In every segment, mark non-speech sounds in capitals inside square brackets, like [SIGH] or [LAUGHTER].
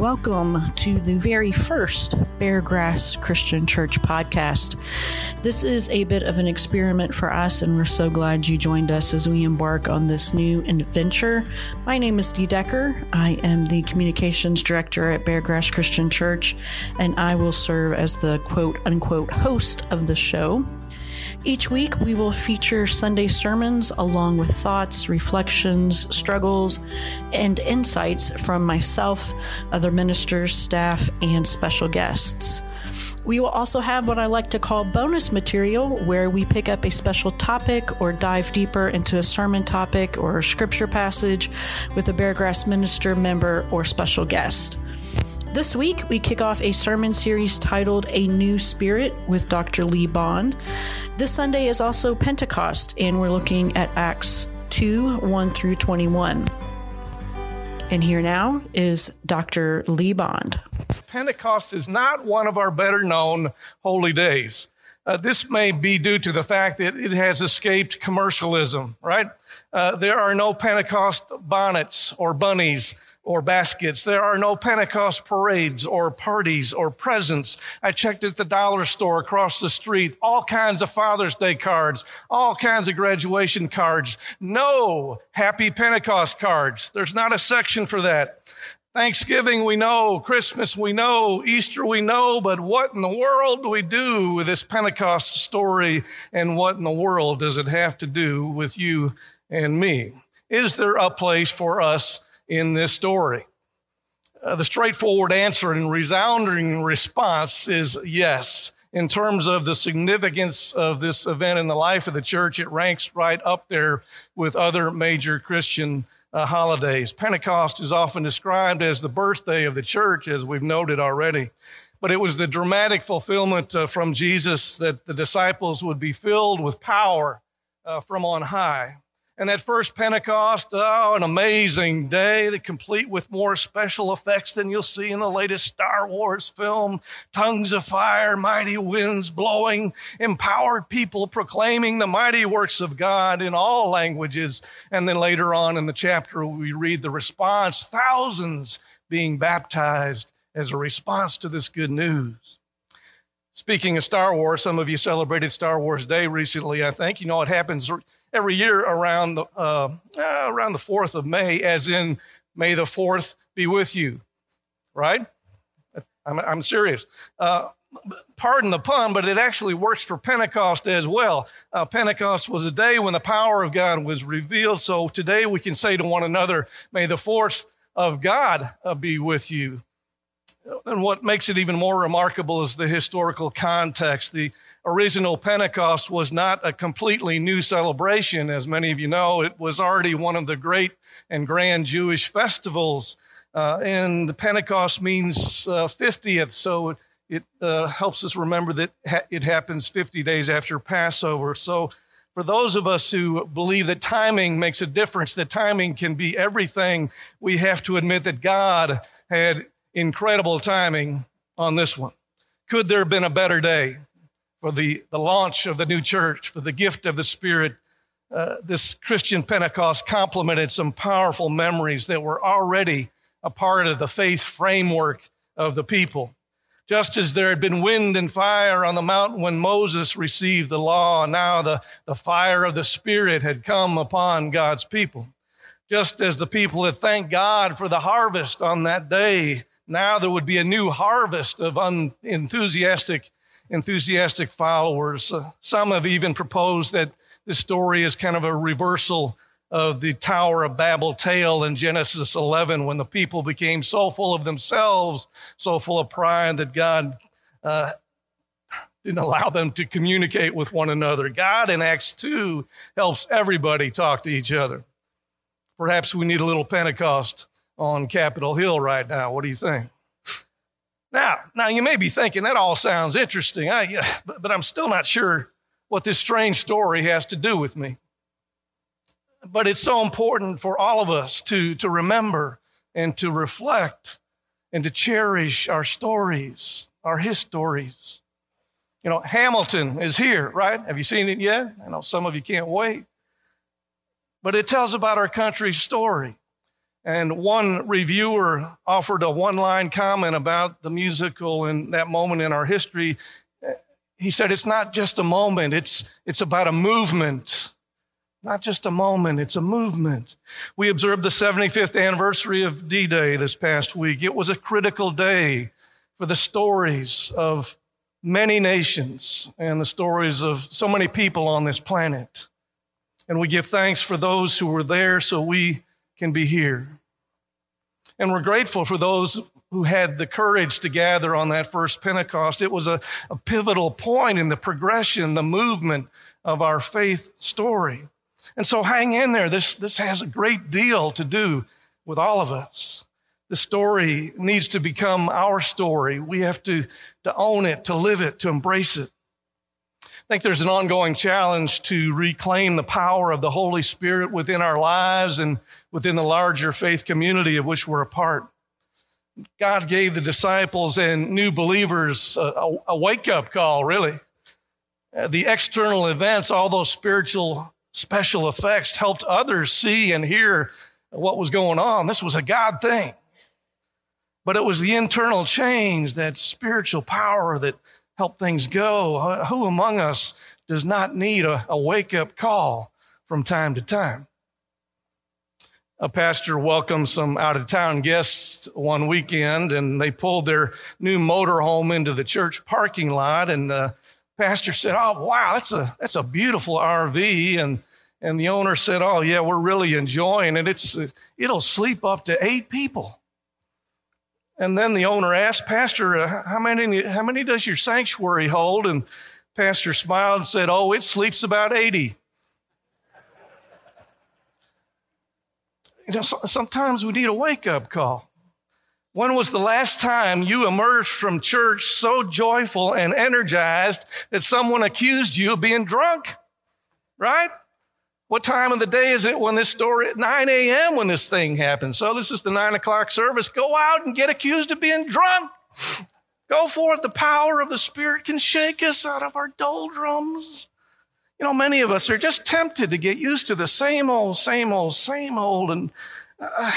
welcome to the very first Beargrass Christian Church podcast. This is a bit of an experiment for us, and we're so glad you joined us as we embark on this new adventure. My name is Dee Decker. I am the communications director at Beargrass Christian Church, and I will serve as the quote unquote host of the show. Each week, we will feature Sunday sermons along with thoughts, reflections, struggles, and insights from myself, other ministers, staff, and special guests. We will also have what I like to call bonus material, where we pick up a special topic or dive deeper into a sermon topic or scripture passage with a Beargrass minister, member, or special guest. This week, we kick off a sermon series titled A New Spirit with Dr. Lee Bond. This Sunday is also Pentecost, and we're looking at Acts 2 1 through 21. And here now is Dr. Lee Bond. Pentecost is not one of our better known holy days. Uh, this may be due to the fact that it has escaped commercialism, right? Uh, there are no Pentecost bonnets or bunnies or baskets. There are no Pentecost parades or parties or presents. I checked at the dollar store across the street, all kinds of Father's Day cards, all kinds of graduation cards. No happy Pentecost cards. There's not a section for that. Thanksgiving we know, Christmas we know, Easter we know, but what in the world do we do with this Pentecost story and what in the world does it have to do with you and me? Is there a place for us in this story? Uh, the straightforward answer and resounding response is yes. In terms of the significance of this event in the life of the church, it ranks right up there with other major Christian uh, holidays. Pentecost is often described as the birthday of the church, as we've noted already. But it was the dramatic fulfillment uh, from Jesus that the disciples would be filled with power uh, from on high. And that first Pentecost, oh, an amazing day, to complete with more special effects than you'll see in the latest Star Wars film. Tongues of fire, mighty winds blowing, empowered people proclaiming the mighty works of God in all languages. And then later on in the chapter, we read the response thousands being baptized as a response to this good news. Speaking of Star Wars, some of you celebrated Star Wars Day recently, I think. You know, it happens every year around the, uh, uh, around the 4th of May, as in May the 4th be with you, right? I'm, I'm serious. Uh, pardon the pun, but it actually works for Pentecost as well. Uh, Pentecost was a day when the power of God was revealed. So today we can say to one another, May the force of God uh, be with you. And what makes it even more remarkable is the historical context. The original Pentecost was not a completely new celebration. As many of you know, it was already one of the great and grand Jewish festivals. Uh, and the Pentecost means uh, 50th, so it uh, helps us remember that ha- it happens 50 days after Passover. So, for those of us who believe that timing makes a difference, that timing can be everything, we have to admit that God had incredible timing on this one. Could there have been a better day? For the, the launch of the new church, for the gift of the Spirit. Uh, this Christian Pentecost complemented some powerful memories that were already a part of the faith framework of the people. Just as there had been wind and fire on the mountain when Moses received the law, now the, the fire of the Spirit had come upon God's people. Just as the people had thanked God for the harvest on that day, now there would be a new harvest of unenthusiastic enthusiastic followers. Uh, some have even proposed that this story is kind of a reversal of the Tower of Babel tale in Genesis 11 when the people became so full of themselves, so full of pride that God uh, didn't allow them to communicate with one another. God in Acts 2 helps everybody talk to each other. Perhaps we need a little Pentecost on Capitol Hill right now. What do you think? Now, now you may be thinking that all sounds interesting, I, but, but I'm still not sure what this strange story has to do with me. But it's so important for all of us to, to remember and to reflect and to cherish our stories, our histories. You know, Hamilton is here, right? Have you seen it yet? I know some of you can't wait. But it tells about our country's story. And one reviewer offered a one line comment about the musical in that moment in our history. He said, It's not just a moment, it's, it's about a movement. Not just a moment, it's a movement. We observed the 75th anniversary of D Day this past week. It was a critical day for the stories of many nations and the stories of so many people on this planet. And we give thanks for those who were there so we can be here. And we're grateful for those who had the courage to gather on that first Pentecost. It was a, a pivotal point in the progression, the movement of our faith story. And so hang in there. This, this has a great deal to do with all of us. The story needs to become our story. We have to, to own it, to live it, to embrace it. I think there's an ongoing challenge to reclaim the power of the Holy Spirit within our lives and within the larger faith community of which we're a part. God gave the disciples and new believers a, a wake up call, really. Uh, the external events, all those spiritual special effects helped others see and hear what was going on. This was a God thing. But it was the internal change, that spiritual power that helped things go. Who among us does not need a, a wake up call from time to time? A pastor welcomed some out of town guests one weekend and they pulled their new motorhome into the church parking lot and the pastor said, "Oh wow, that's a that's a beautiful RV." And and the owner said, "Oh yeah, we're really enjoying it. It's it'll sleep up to eight people." And then the owner asked, "Pastor, uh, how many how many does your sanctuary hold?" And pastor smiled and said, "Oh, it sleeps about 80." You know, sometimes we need a wake up call. When was the last time you emerged from church so joyful and energized that someone accused you of being drunk? Right? What time of the day is it when this story at 9 a.m. when this thing happens? So this is the nine o'clock service. Go out and get accused of being drunk. Go forth. The power of the Spirit can shake us out of our doldrums. You know, many of us are just tempted to get used to the same old, same old, same old, and uh,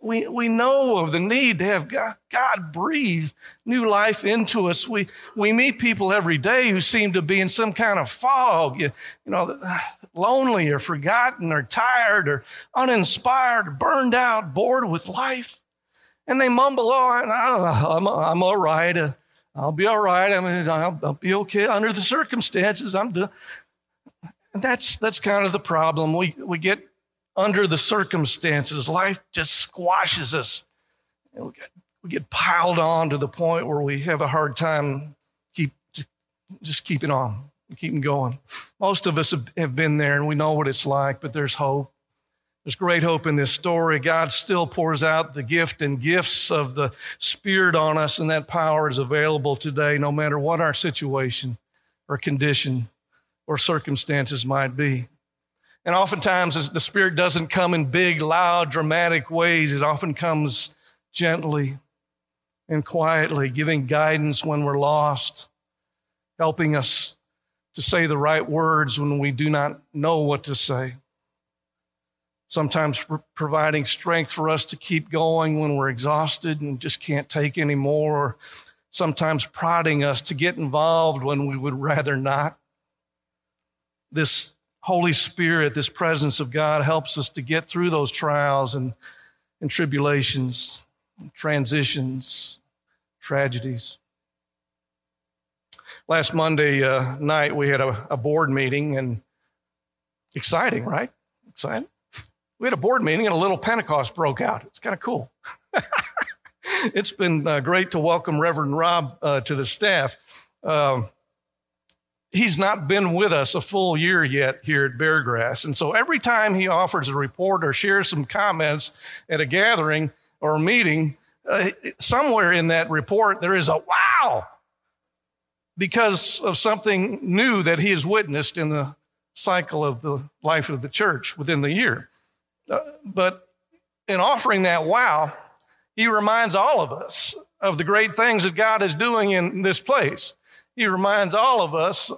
we, we know of the need to have God, God, breathe new life into us. We, we meet people every day who seem to be in some kind of fog, you, you know, lonely or forgotten or tired or uninspired, burned out, bored with life. And they mumble, oh, I, am I'm all right. Uh, I'll be all right. I mean, I'll, I'll be okay under the circumstances. I'm the, and that's, that's kind of the problem. We, we get under the circumstances. Life just squashes us. And we, get, we get piled on to the point where we have a hard time keep just keeping on, keeping going. Most of us have been there and we know what it's like, but there's hope. There's great hope in this story. God still pours out the gift and gifts of the Spirit on us, and that power is available today, no matter what our situation or condition or circumstances might be. And oftentimes, the Spirit doesn't come in big, loud, dramatic ways. It often comes gently and quietly, giving guidance when we're lost, helping us to say the right words when we do not know what to say. Sometimes providing strength for us to keep going when we're exhausted and just can't take any more. Sometimes prodding us to get involved when we would rather not. This Holy Spirit, this presence of God, helps us to get through those trials and, and tribulations, transitions, tragedies. Last Monday uh, night, we had a, a board meeting, and exciting, right? Exciting. We had a board meeting, and a little Pentecost broke out. It's kind of cool. [LAUGHS] it's been uh, great to welcome Reverend Rob uh, to the staff. Um, he's not been with us a full year yet here at Beargrass. And so every time he offers a report or shares some comments at a gathering or a meeting, uh, somewhere in that report there is a wow because of something new that he has witnessed in the cycle of the life of the church within the year. Uh, but in offering that wow, he reminds all of us of the great things that God is doing in this place he reminds all of us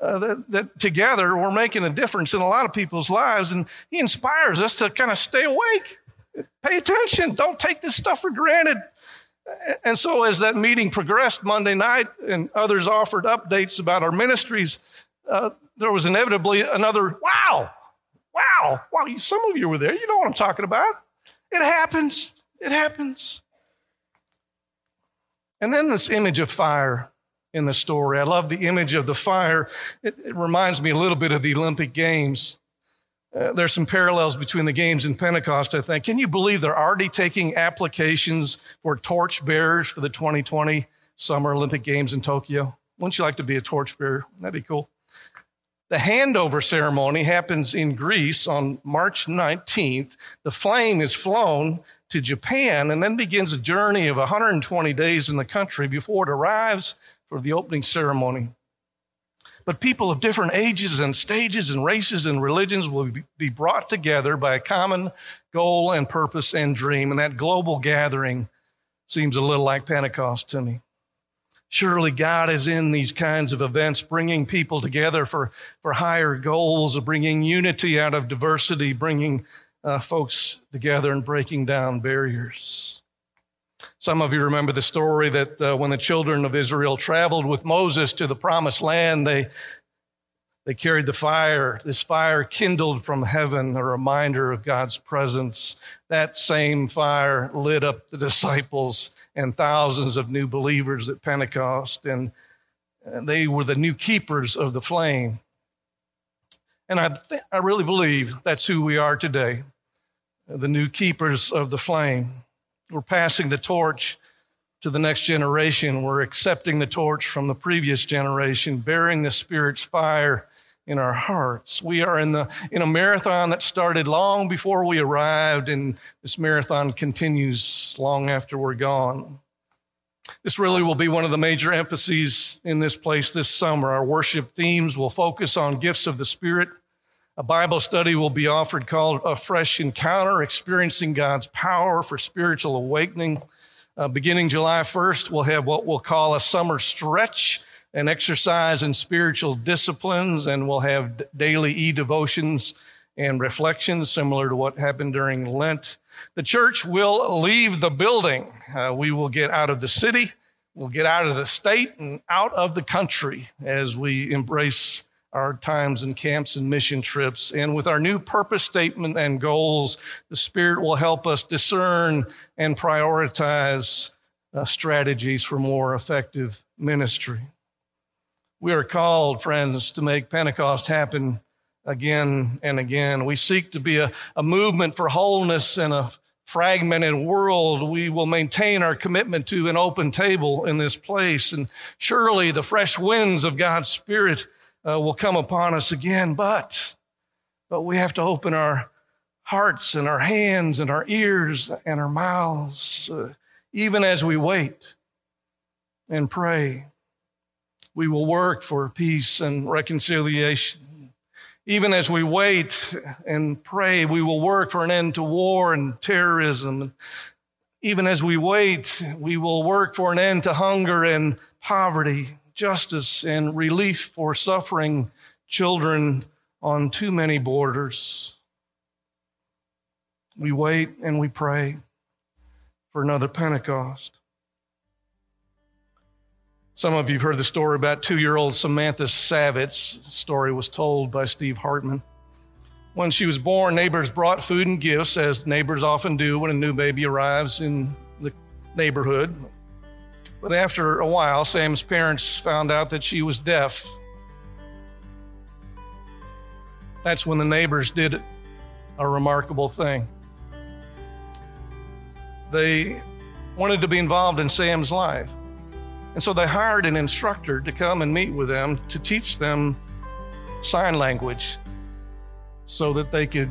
uh, that, that together we're making a difference in a lot of people's lives. And he inspires us to kind of stay awake Pay attention. Don't take this stuff for granted. And so, as that meeting progressed Monday night and others offered updates about our ministries, uh, there was inevitably another wow, wow, wow. Some of you were there. You know what I'm talking about. It happens. It happens. And then this image of fire in the story. I love the image of the fire. It, it reminds me a little bit of the Olympic Games. Uh, there's some parallels between the games and Pentecost, I think. Can you believe they're already taking applications for torch bearers for the 2020 Summer Olympic Games in Tokyo? Wouldn't you like to be a torch bearer? That'd be cool. The handover ceremony happens in Greece on March 19th. The flame is flown to Japan and then begins a journey of 120 days in the country before it arrives for the opening ceremony. But people of different ages and stages and races and religions will be brought together by a common goal and purpose and dream. And that global gathering seems a little like Pentecost to me. Surely God is in these kinds of events, bringing people together for, for higher goals, bringing unity out of diversity, bringing uh, folks together and breaking down barriers. Some of you remember the story that uh, when the children of Israel traveled with Moses to the promised land, they, they carried the fire. This fire kindled from heaven, a reminder of God's presence. That same fire lit up the disciples and thousands of new believers at Pentecost, and, they were the new keepers of the flame. And I, th- I really believe that's who we are today the new keepers of the flame. We're passing the torch to the next generation. We're accepting the torch from the previous generation, bearing the Spirit's fire in our hearts. We are in, the, in a marathon that started long before we arrived, and this marathon continues long after we're gone. This really will be one of the major emphases in this place this summer. Our worship themes will focus on gifts of the Spirit. A Bible study will be offered called A Fresh Encounter Experiencing God's Power for Spiritual Awakening. Uh, beginning July 1st, we'll have what we'll call a summer stretch an exercise in spiritual disciplines, and we'll have daily e devotions and reflections similar to what happened during Lent. The church will leave the building. Uh, we will get out of the city, we'll get out of the state, and out of the country as we embrace our times and camps and mission trips. And with our new purpose statement and goals, the Spirit will help us discern and prioritize uh, strategies for more effective ministry. We are called, friends, to make Pentecost happen again and again. We seek to be a, a movement for wholeness in a fragmented world. We will maintain our commitment to an open table in this place. And surely the fresh winds of God's Spirit uh, will come upon us again. But, but we have to open our hearts and our hands and our ears and our mouths, uh, even as we wait and pray we will work for peace and reconciliation. Even as we wait and pray, we will work for an end to war and terrorism. Even as we wait, we will work for an end to hunger and poverty, justice and relief for suffering children on too many borders. We wait and we pray for another Pentecost. Some of you have heard the story about two year old Samantha Savitz. The story was told by Steve Hartman. When she was born, neighbors brought food and gifts, as neighbors often do when a new baby arrives in the neighborhood. But after a while, Sam's parents found out that she was deaf. That's when the neighbors did a remarkable thing. They wanted to be involved in Sam's life. And so they hired an instructor to come and meet with them to teach them sign language so that they could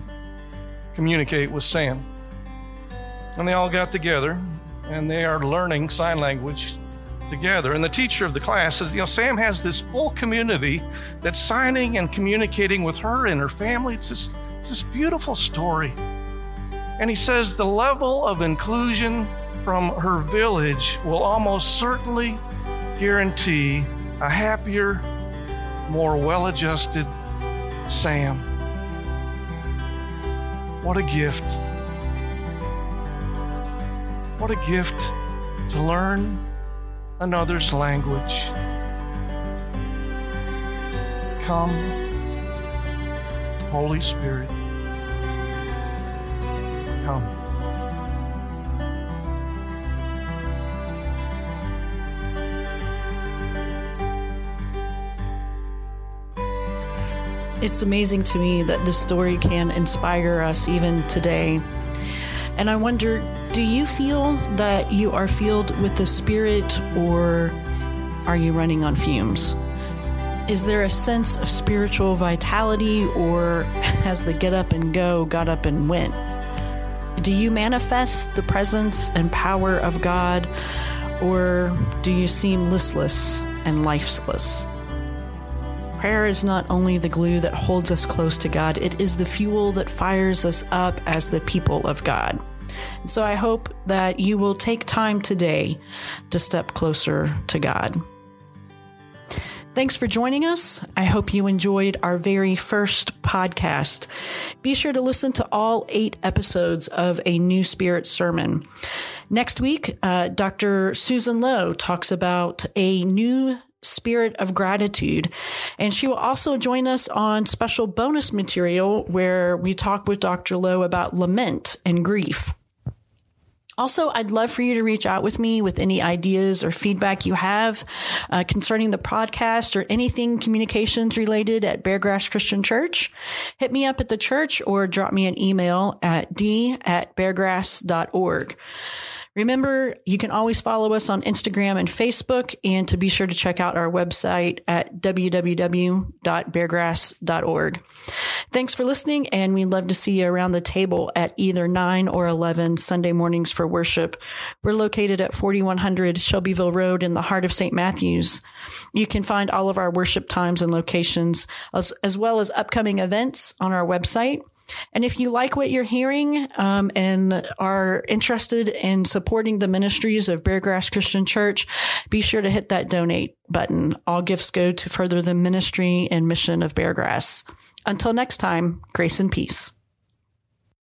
communicate with Sam. And they all got together and they are learning sign language together. And the teacher of the class says, You know, Sam has this full community that's signing and communicating with her and her family. It's this, it's this beautiful story. And he says, The level of inclusion from her village will almost certainly guarantee a happier, more well adjusted Sam. What a gift. What a gift to learn another's language. Come, Holy Spirit. Come. It's amazing to me that this story can inspire us even today. And I wonder do you feel that you are filled with the Spirit or are you running on fumes? Is there a sense of spiritual vitality or [LAUGHS] has the get up and go got up and went? Do you manifest the presence and power of God or do you seem listless and lifeless? Prayer is not only the glue that holds us close to God, it is the fuel that fires us up as the people of God. And so I hope that you will take time today to step closer to God. Thanks for joining us. I hope you enjoyed our very first podcast. Be sure to listen to all eight episodes of a New Spirit sermon. Next week, uh, Dr. Susan Lowe talks about a new spirit of gratitude. And she will also join us on special bonus material where we talk with Dr. Lowe about lament and grief. Also, I'd love for you to reach out with me with any ideas or feedback you have uh, concerning the podcast or anything communications related at Beargrass Christian Church. Hit me up at the church or drop me an email at d at beargrass.org. Remember, you can always follow us on Instagram and Facebook, and to be sure to check out our website at www.beargrass.org. Thanks for listening, and we'd love to see you around the table at either 9 or 11 Sunday mornings for worship. We're located at 4100 Shelbyville Road in the heart of St. Matthews. You can find all of our worship times and locations, as, as well as upcoming events on our website. And if you like what you're hearing um, and are interested in supporting the ministries of Beargrass Christian Church, be sure to hit that donate button. All gifts go to further the ministry and mission of Beargrass. Until next time, grace and peace.